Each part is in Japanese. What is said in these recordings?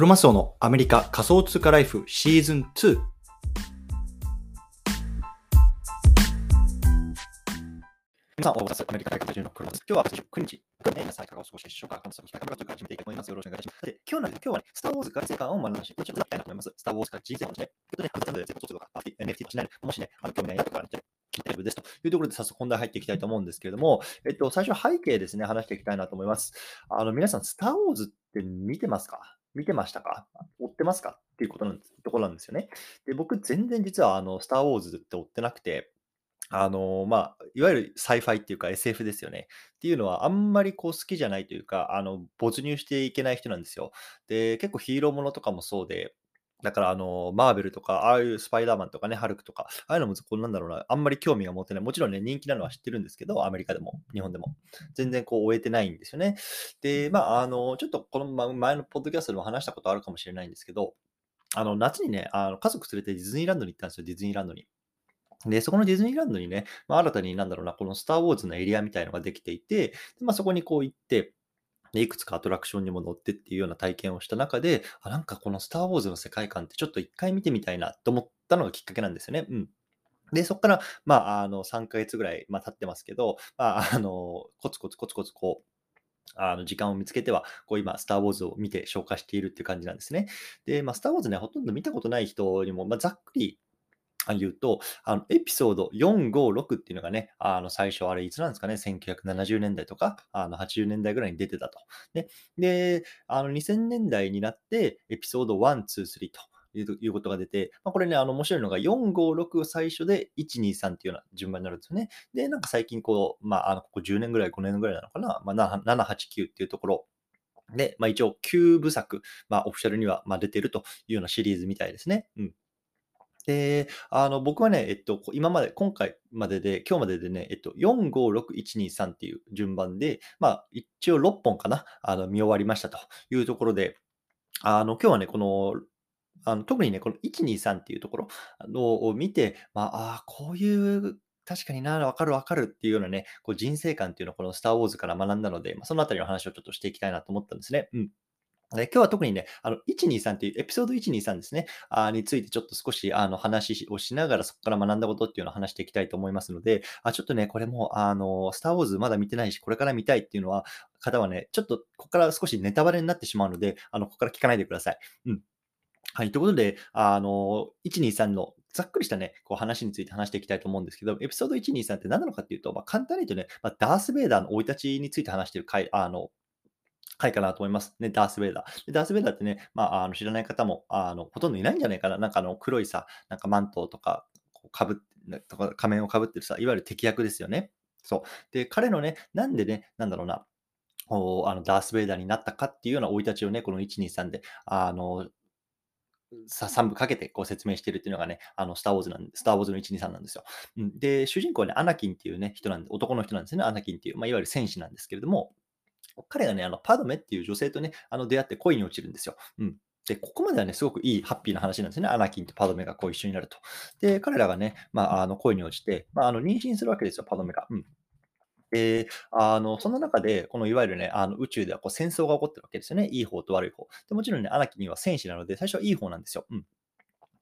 クロマスオのアメリカ仮想通貨ライフシーズン2。皆さん、おはようございます。アメリカ大学中のクロマス。今日は9日。今日ね、皆さんいかがお過ごしでしょうか。本日からというか始めていきたいと思います。よろしくお願いします。で、今日なんです今日はね、スターウォーズから世界観を学んだし、こちらをいきたいなと思います。スターウォーズから人生をですね、ということで、全部で全部とか、NFT としないで、もしね、あの興味ない方からね、聞いてるですというところで早速本題入っていきたいと思うんですけれども、えっと、最初背景ですね、話していきたいなと思います。あの、皆さん、スターウォーズって見てますか？見てましたか？追ってますか？っていうことなんです、ところなんですよね。で、僕、全然実は、あの、スター・ウォーズって追ってなくて、あの、まあ、いわゆる sci-fi っていうか SF ですよね。っていうのはあんまりこう好きじゃないというか、あの、没入していけない人なんですよ。で、結構ヒーローものとかもそうで、だから、あの、マーベルとか、ああいうスパイダーマンとかね、ハルクとか、ああいうのも、こうなんだろうな、あんまり興味が持てない。もちろんね、人気なのは知ってるんですけど、アメリカでも、日本でも。全然こう、終えてないんですよね。で、まあ、あの、ちょっとこの前のポッドキャストでも話したことあるかもしれないんですけど、あの、夏にね、あの家族連れてディズニーランドに行ったんですよ、ディズニーランドに。で、そこのディズニーランドにね、まあ、新たになんだろうな、このスター・ウォーズのエリアみたいのができていて、でまあ、そこにこう行って、いくつかアトラクションにも乗ってっていうような体験をした中で、あ、なんかこのスター・ウォーズの世界観ってちょっと一回見てみたいなと思ったのがきっかけなんですよね。うん。で、そこから、まあ、あの、3ヶ月ぐらい、まあ、経ってますけど、まあ、あの、コツコツコツコツこう、あの時間を見つけては、こう今、スター・ウォーズを見て消化しているっていう感じなんですね。で、まあ、スター・ウォーズね、ほとんど見たことない人にも、まあ、ざっくり言うと、あのエピソード4、5、6っていうのがね、あの最初あれいつなんですかね、1970年代とか、あの80年代ぐらいに出てたと。ね、で、あの2000年代になって、エピソード1、2、3と。いうことが出て、まあ、これね、あの面白いのが4、5、6最初で1、2、3っていうような順番になるんですよね。で、なんか最近こう、まあ、あのここ10年ぐらい、5年ぐらいなのかな、まあ、7、8、9っていうところで、まあ、一応9部作、まあ、オフィシャルにはま出てるというようなシリーズみたいですね。うん。で、あの、僕はね、えっと、今まで、今回までで、今日まででね、えっと、4、5、6、1、2、3っていう順番で、まあ、一応6本かな、あの、見終わりましたというところで、あの、今日はね、この、あの特にね、この1、2、3っていうところのを見て、まあ、あこういう、確かにな、わかるわかるっていうようなね、こう人生観っていうのをこのスター・ウォーズから学んだので、まあ、そのあたりの話をちょっとしていきたいなと思ったんですね。うん。今日は特にね、あの、123っていうエピソード123ですね、あについてちょっと少しあの話をしながらそこから学んだことっていうのを話していきたいと思いますので、あちょっとね、これも、あの、スター・ウォーズまだ見てないし、これから見たいっていうのは、方はね、ちょっとここから少しネタバレになってしまうので、あの、ここから聞かないでください。うん。はい。ということで、あの、123のざっくりしたね、こう話について話していきたいと思うんですけど、エピソード123って何なのかっていうと、まあ、簡単に言うとね、まあ、ダース・ベイダーの生い立ちについて話してる回、あの、回かなと思います。ね、ダース・ベイダー。でダース・ベイダーってね、まあ、あの知らない方もあのほとんどいないんじゃないかな。なんかあの黒いさ、なんかマントとか、こうかぶとか仮面をかぶってるさ、いわゆる敵役ですよね。そう。で、彼のね、なんでね、なんだろうな、おあのダース・ベイダーになったかっていうような生い立ちをね、この123で、あの、さ3部かけてこう説明してるっていうのがね、あの、スター・ウォーズなんで、スター・ウォーズの123なんですよ。うん、で、主人公はね、アナキンっていうね、人なんで、男の人なんですね、アナキンっていう、まあ、いわゆる戦士なんですけれども、彼がね、あのパドメっていう女性とね、あの出会って恋に落ちるんですよ。うん。で、ここまではね、すごくいい、ハッピーな話なんですね。アナキンとパドメがこう一緒になると。で、彼らがね、まあ、あの恋に落ちて、まあ、あの妊娠するわけですよ、パドメが。うん。で、あの、その中で、このいわゆるね、あの宇宙ではこう戦争が起こってるわけですよね。いい方と悪い方。でもちろんね、アナキンは戦士なので、最初はいい方なんですよ。うん。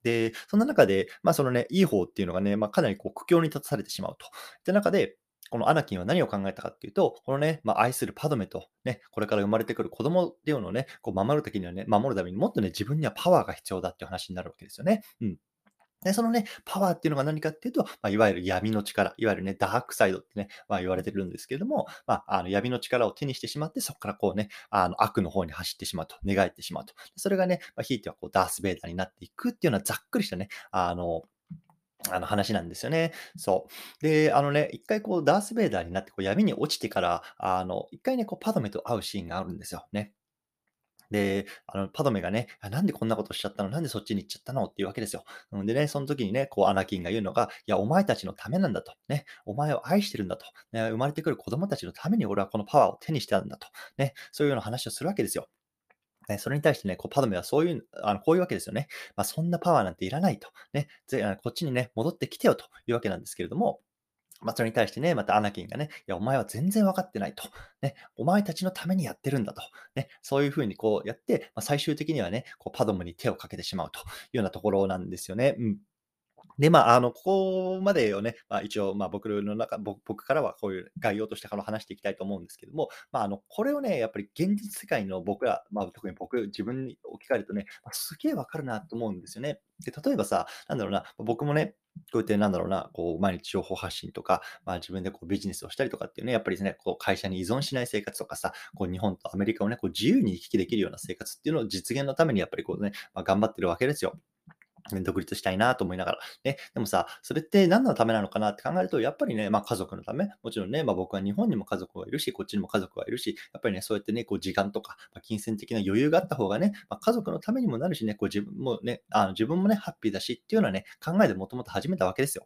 で、そんな中で、まあ、そのね、いい方っていうのがね、まあ、かなりこう苦境に立たされてしまうと。って中で、このアナキンは何を考えたかっていうと、このね、まあ、愛するパドメと、ね、これから生まれてくる子供っていうのをね、こう守るときにはね、守るためにもっとね、自分にはパワーが必要だっていう話になるわけですよね。うん。で、そのね、パワーっていうのが何かっていうと、まあ、いわゆる闇の力、いわゆるね、ダークサイドってね、まあ、言われてるんですけれども、まあ、あの闇の力を手にしてしまって、そこからこうね、あの悪の方に走ってしまうと、寝返ってしまうと。それがね、まあ、ひいてはこうダース・ベイダーになっていくっていうのはざっくりしたね、あの、あの話なんですよね。そう。で、あのね、一回こう、ダース・ベイダーになってこう闇に落ちてから、あの、一回ね、こう、パドメと会うシーンがあるんですよ。ね。で、あの、パドメがね、なんでこんなことしちゃったの？なんでそっちに行っちゃったの？っていうわけですよ。んでね、その時にね、こう、アナキンが言うのが、いや、お前たちのためなんだと。ね、お前を愛してるんだと。ね、生まれてくる子供たちのために俺はこのパワーを手にしてたんだと。ね、そういうような話をするわけですよ。ね、それに対してね、こうパドメはそういう、あのこういうわけですよね。まあ、そんなパワーなんていらないと。ね、ぜこっちにね、戻ってきてよというわけなんですけれども、まあ、それに対してね、またアナキンがね、いや、お前は全然分かってないと。ね、お前たちのためにやってるんだと。ね、そういうふうにこうやって、まあ、最終的にはね、こうパドムに手をかけてしまうというようなところなんですよね。うん。で、まあ、あの、ここまでをね、まあ、一応、まあ、僕の中、僕からはこういう概要として話していきたいと思うんですけども、まあ、あの、これをね、やっぱり現実世界の僕ら、まあ、特に僕、自分に置き換えるとね、まあ、すげえわかるなと思うんですよね。で、例えばさ、なんだろうな、僕もね、こうやってなんだろうな、こう毎日情報発信とか、まあ、自分でこうビジネスをしたりとかっていうね、やっぱりね、こう会社に依存しない生活とかさ、こう日本とアメリカをね、こう自由に行き来できるような生活っていうのを実現のためにやっぱりこうね、まあ、頑張ってるわけですよ。独立したいなと思いながら。ね、でもさ、それって何のためなのかなって考えると、やっぱりね、まあ家族のため、もちろんね、まあ僕は日本にも家族はいるし、こっちにも家族はいるし、やっぱりね、そうやってね、こう時間とか、まあ、金銭的な余裕があった方がね、まあ、家族のためにもなるしね、こう自分もね、あの自分もね、ハッピーだしっていうのはね、考えでもともと始めたわけですよ。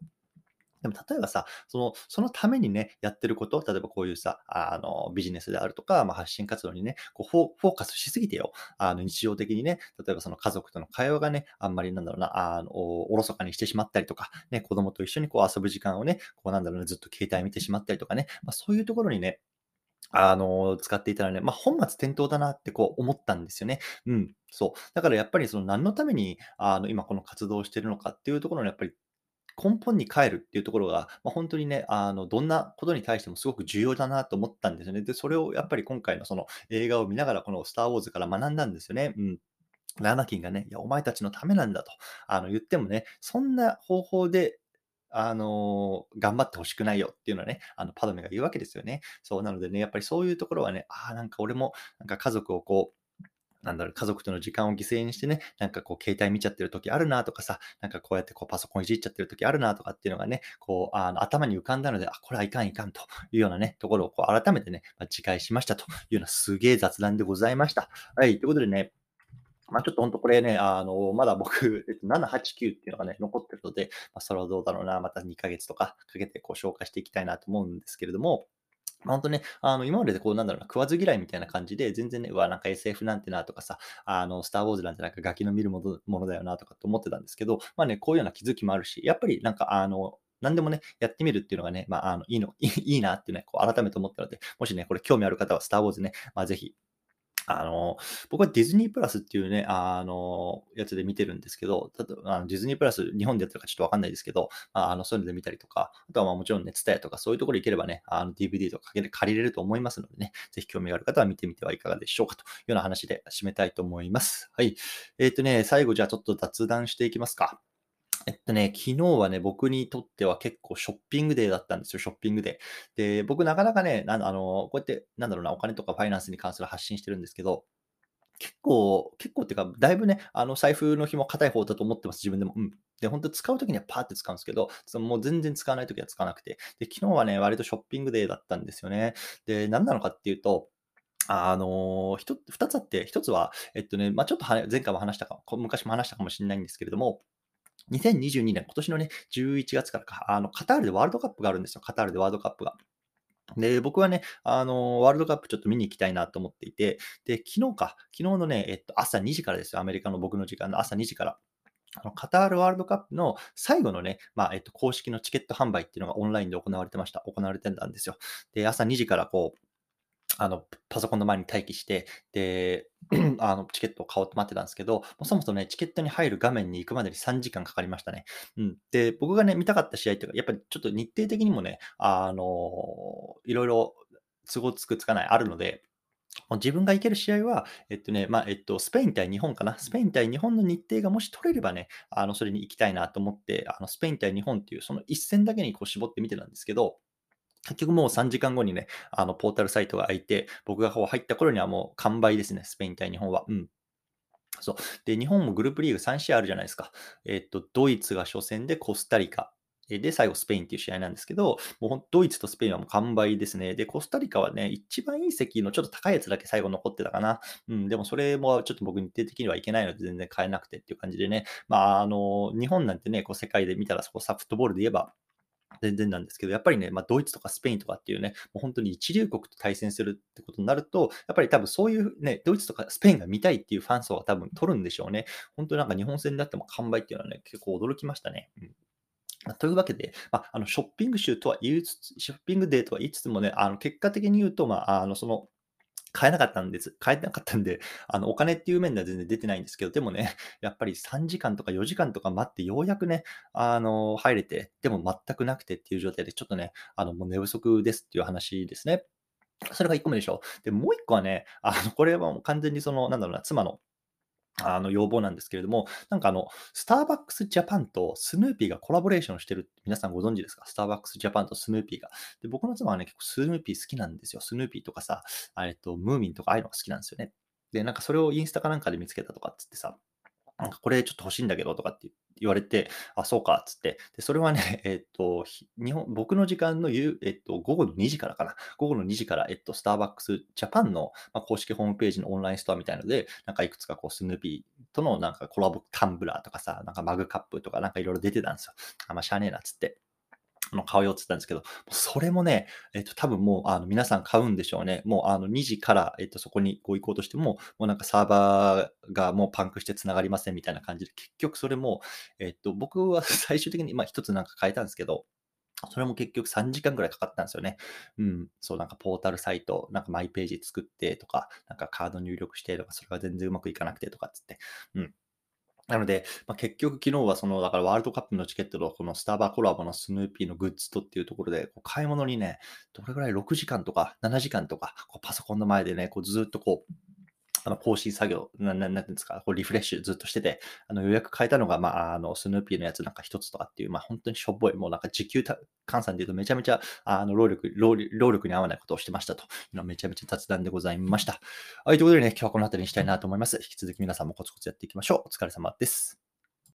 でも例えばさ、そのそのためにね、やってること、例えばこういうさ、あのビジネスであるとか、まあ、発信活動にね、こうフォフォーカスしすぎてよ。あの日常的にね、例えばその家族との会話がね、あんまりなんだろうな、あのおろそかにしてしまったりとか、ね、子供と一緒にこう遊ぶ時間をね、こうなんだろうね、ずっと携帯見てしまったりとかね、まあ、そういうところにね、あの、使っていたらね、まあ、本末転倒だなってこう思ったんですよね。うん、そう。だからやっぱりその何のために、あの、今この活動をしてるのかっていうところのやっぱり根本に帰るっていうところが、まあ、本当にね、あの、どんなことに対してもすごく重要だなと思ったんですよね。で、それをやっぱり今回のその映画を見ながら、このスター・ウォーズから学んだんですよね。うん。アナキンがね、いや、お前たちのためなんだと、あの、言ってもね、そんな方法で、あの頑張ってほしくないよっていうのはね、あの、パドメが言うわけですよね。そうなのでね、やっぱりそういうところはね、ああ、なんか俺も、なんか家族をこう、なんだろう、家族との時間を犠牲にしてね、なんかこう、携帯見ちゃってる時あるなとかさ、なんかこうやってこう、パソコンいじっちゃってる時あるなとかっていうのがね、こう、あの頭に浮かんだので、あ、これはいかんいかんというようなね、ところをこう、改めてね、まあ、自戒しましたというようなすげえ雑談でございました。はい、ということでね、まあ、ちょっと本当これね、あの、まだ僕、えっと、7、8、9っていうのがね、残ってるので、まあ、それはどうだろうな、また2ヶ月とかかけてこう消化していきたいなと思うんですけれども、本当ね、あの、今まででこう、なんだろうな、食わず嫌いみたいな感じで、全然ね、うわ、なんか SF なんてなとかさ、あの、スター・ウォーズなんてなんかガキの見るものものだよなとかって思ってたんですけど、まあね、こういうような気づきもあるし、やっぱりなんか、あの、何でもね、やってみるっていうのがね、まあ、あの、いいの、いいなってね、こう改めて思ったので、もしね、これ興味ある方は、スター・ウォーズね、まあ、ぜひ、あの、僕はディズニープラスっていうね、あの、やつで見てるんですけど、たとあのディズニープラス、日本でやってるかちょっとわかんないですけど、あの、そういうので見たりとか、あとはまあもちろんね、ツタヤとかそういうところ行ければね、あの DVD とか借りれると思いますのでね、ぜひ興味がある方は見てみてはいかがでしょうかというような話で締めたいと思います。はい。えっ、ー、とね、最後じゃあちょっと雑談していきますか。えっとね、昨日はね、僕にとっては結構ショッピングデーだったんですよ、ショッピングデー。で、僕なかなかね、あの、こうやって、なんだろうな、お金とかファイナンスに関する発信してるんですけど、結構、結構っていうか、だいぶね、あの、財布の紐硬い方だと思ってます、自分でも。うん。で、本当使うときにはパーって使うんですけど、そのもう全然使わないときは使わなくて。で、昨日はね、割とショッピングデーだったんですよね。で、何なのかっていうと、あのー、2つあって、1つは、えっとね、まあ、ちょっと前回も話したか、昔も話したかもしれないんですけれども、2022年、今年のね、11月からか、あの、カタールでワールドカップがあるんですよ。カタールでワールドカップが。で、僕はね、あの、ワールドカップちょっと見に行きたいなと思っていて、で、昨日か、昨日のね、えっと、朝2時からですよ、アメリカの僕の時間の朝2時から。あのカタールワールドカップの最後のね、まあ、えっと、公式のチケット販売っていうのがオンラインで行われてました。行われてたんですよ。で、朝2時からこう、あの、パソコンの前に待機して、で、あの、チケットを買おうと待ってたんですけど、もうそもそもね、チケットに入る画面に行くまでに3時間かかりましたね。うん。で、僕がね、見たかった試合っていうか、やっぱりちょっと日程的にもね、あの、いろいろ都合つくつかない、あるので、自分が行ける試合は、えっとね、まあ、えっと、スペイン対日本かな。スペイン対日本の日程がもし取れればね、あの、それに行きたいなと思って、あの、スペイン対日本っていう、その一戦だけにこう絞ってみてたんですけど、結局もう3時間後にね、あの、ポータルサイトが開いて、僕が入った頃にはもう完売ですね、スペイン対日本は。うん。そう。で、日本もグループリーグ3試合あるじゃないですか。えっと、ドイツが初戦でコスタリカ。で、最後スペインっていう試合なんですけど、もうドイツとスペインはもう完売ですね。で、コスタリカはね、一番いい席のちょっと高いやつだけ最後残ってたかな。うん、でもそれもちょっと僕日程的にはいけないので全然買えなくてっていう感じでね。まあ、あの、日本なんてね、こう世界で見たらそこサフットボールで言えば、全然なんですけど、やっぱりね、まあ、ドイツとかスペインとかっていうね、もう本当に一流国と対戦するってことになると、やっぱり多分そういうね、ドイツとかスペインが見たいっていうファン層は多分取るんでしょうね。本当なんか日本戦であっても完売っていうのはね、結構驚きましたね。うん、というわけで、ま、あの、ショッピング集とは言いつつショッピングデーとは言いつつもね、あの、結果的に言うと、まあ、あの、その、買えなかったんです。買えなかったんで、あの、お金っていう面では全然出てないんですけど、でもね、やっぱり3時間とか4時間とか待ってようやくね、あの、入れて、でも全くなくてっていう状態で、ちょっとね、あの、もう寝不足ですっていう話ですね。それが1個目でしょ。で、もう1個はね、あの、これはもう完全にその、なんだろうな、妻のあの、要望なんですけれども、なんかあの、スターバックスジャパンとスヌーピーがコラボレーションしてるって皆さんご存知ですか？スターバックスジャパンとスヌーピーが。で、僕の妻はね、結構スヌーピー好きなんですよ。スヌーピーとかさ、えっと、ムーミンとかああいうのが好きなんですよね。で、なんかそれをインスタかなんかで見つけたとかっつってさ、なんかこれちょっと欲しいんだけどとかって言われて、あ、そうかっつって、で、それはね、えっと、日本僕の時間の夕えっと、午後の2時からかな。午後の2時から、えっと、スターバックスジャパンの、ま、公式ホームページのオンラインストアみたいので、なんかいくつかこうスヌーピーとのなんかコラボタンブラーとかさ、なんかマグカップとかなんかいろいろ出てたんですよ。あ、ま、しゃあねえなっつって。あの、買うよって言ったんですけど、それもね、えっと、多分もう、あの、皆さん買うんでしょうね。もう、あの、2時から、えっと、そこにこう行こうとしても、もうなんかサーバーがもうパンクして繋がりませんみたいな感じで、結局それも、えっと、僕は 最終的に、まあ、一つなんか変えたんですけど、それも結局3時間ぐらいかかったんですよね。うん。そう、なんかポータルサイト、なんかマイページ作ってとか、なんかカード入力してとか、それが全然うまくいかなくてとかっつって。うん。なので、まあ、結局昨日はその、だからワールドカップのチケットとこのスターバーコラボのスヌーピーのグッズとっていうところで、こう買い物にね、どれぐらい？6時間とか7時間とか、こうパソコンの前でね、こうずっとこう、あの、更新作業、な、ななんていうんですか、こうリフレッシュずっとしてて、あの、予約変えたのが、まあ、あの、スヌーピーのやつなんか一つとかっていう、まあ、本当にしょぼい、もうなんか時給換算で言うとめちゃめちゃ、あの、労力、労力に合わないことをしてましたとめちゃめちゃ雑談でございました。はい、ということでね、今日はこの辺りにしたいなと思います。引き続き皆さんもコツコツやっていきましょう。お疲れ様です。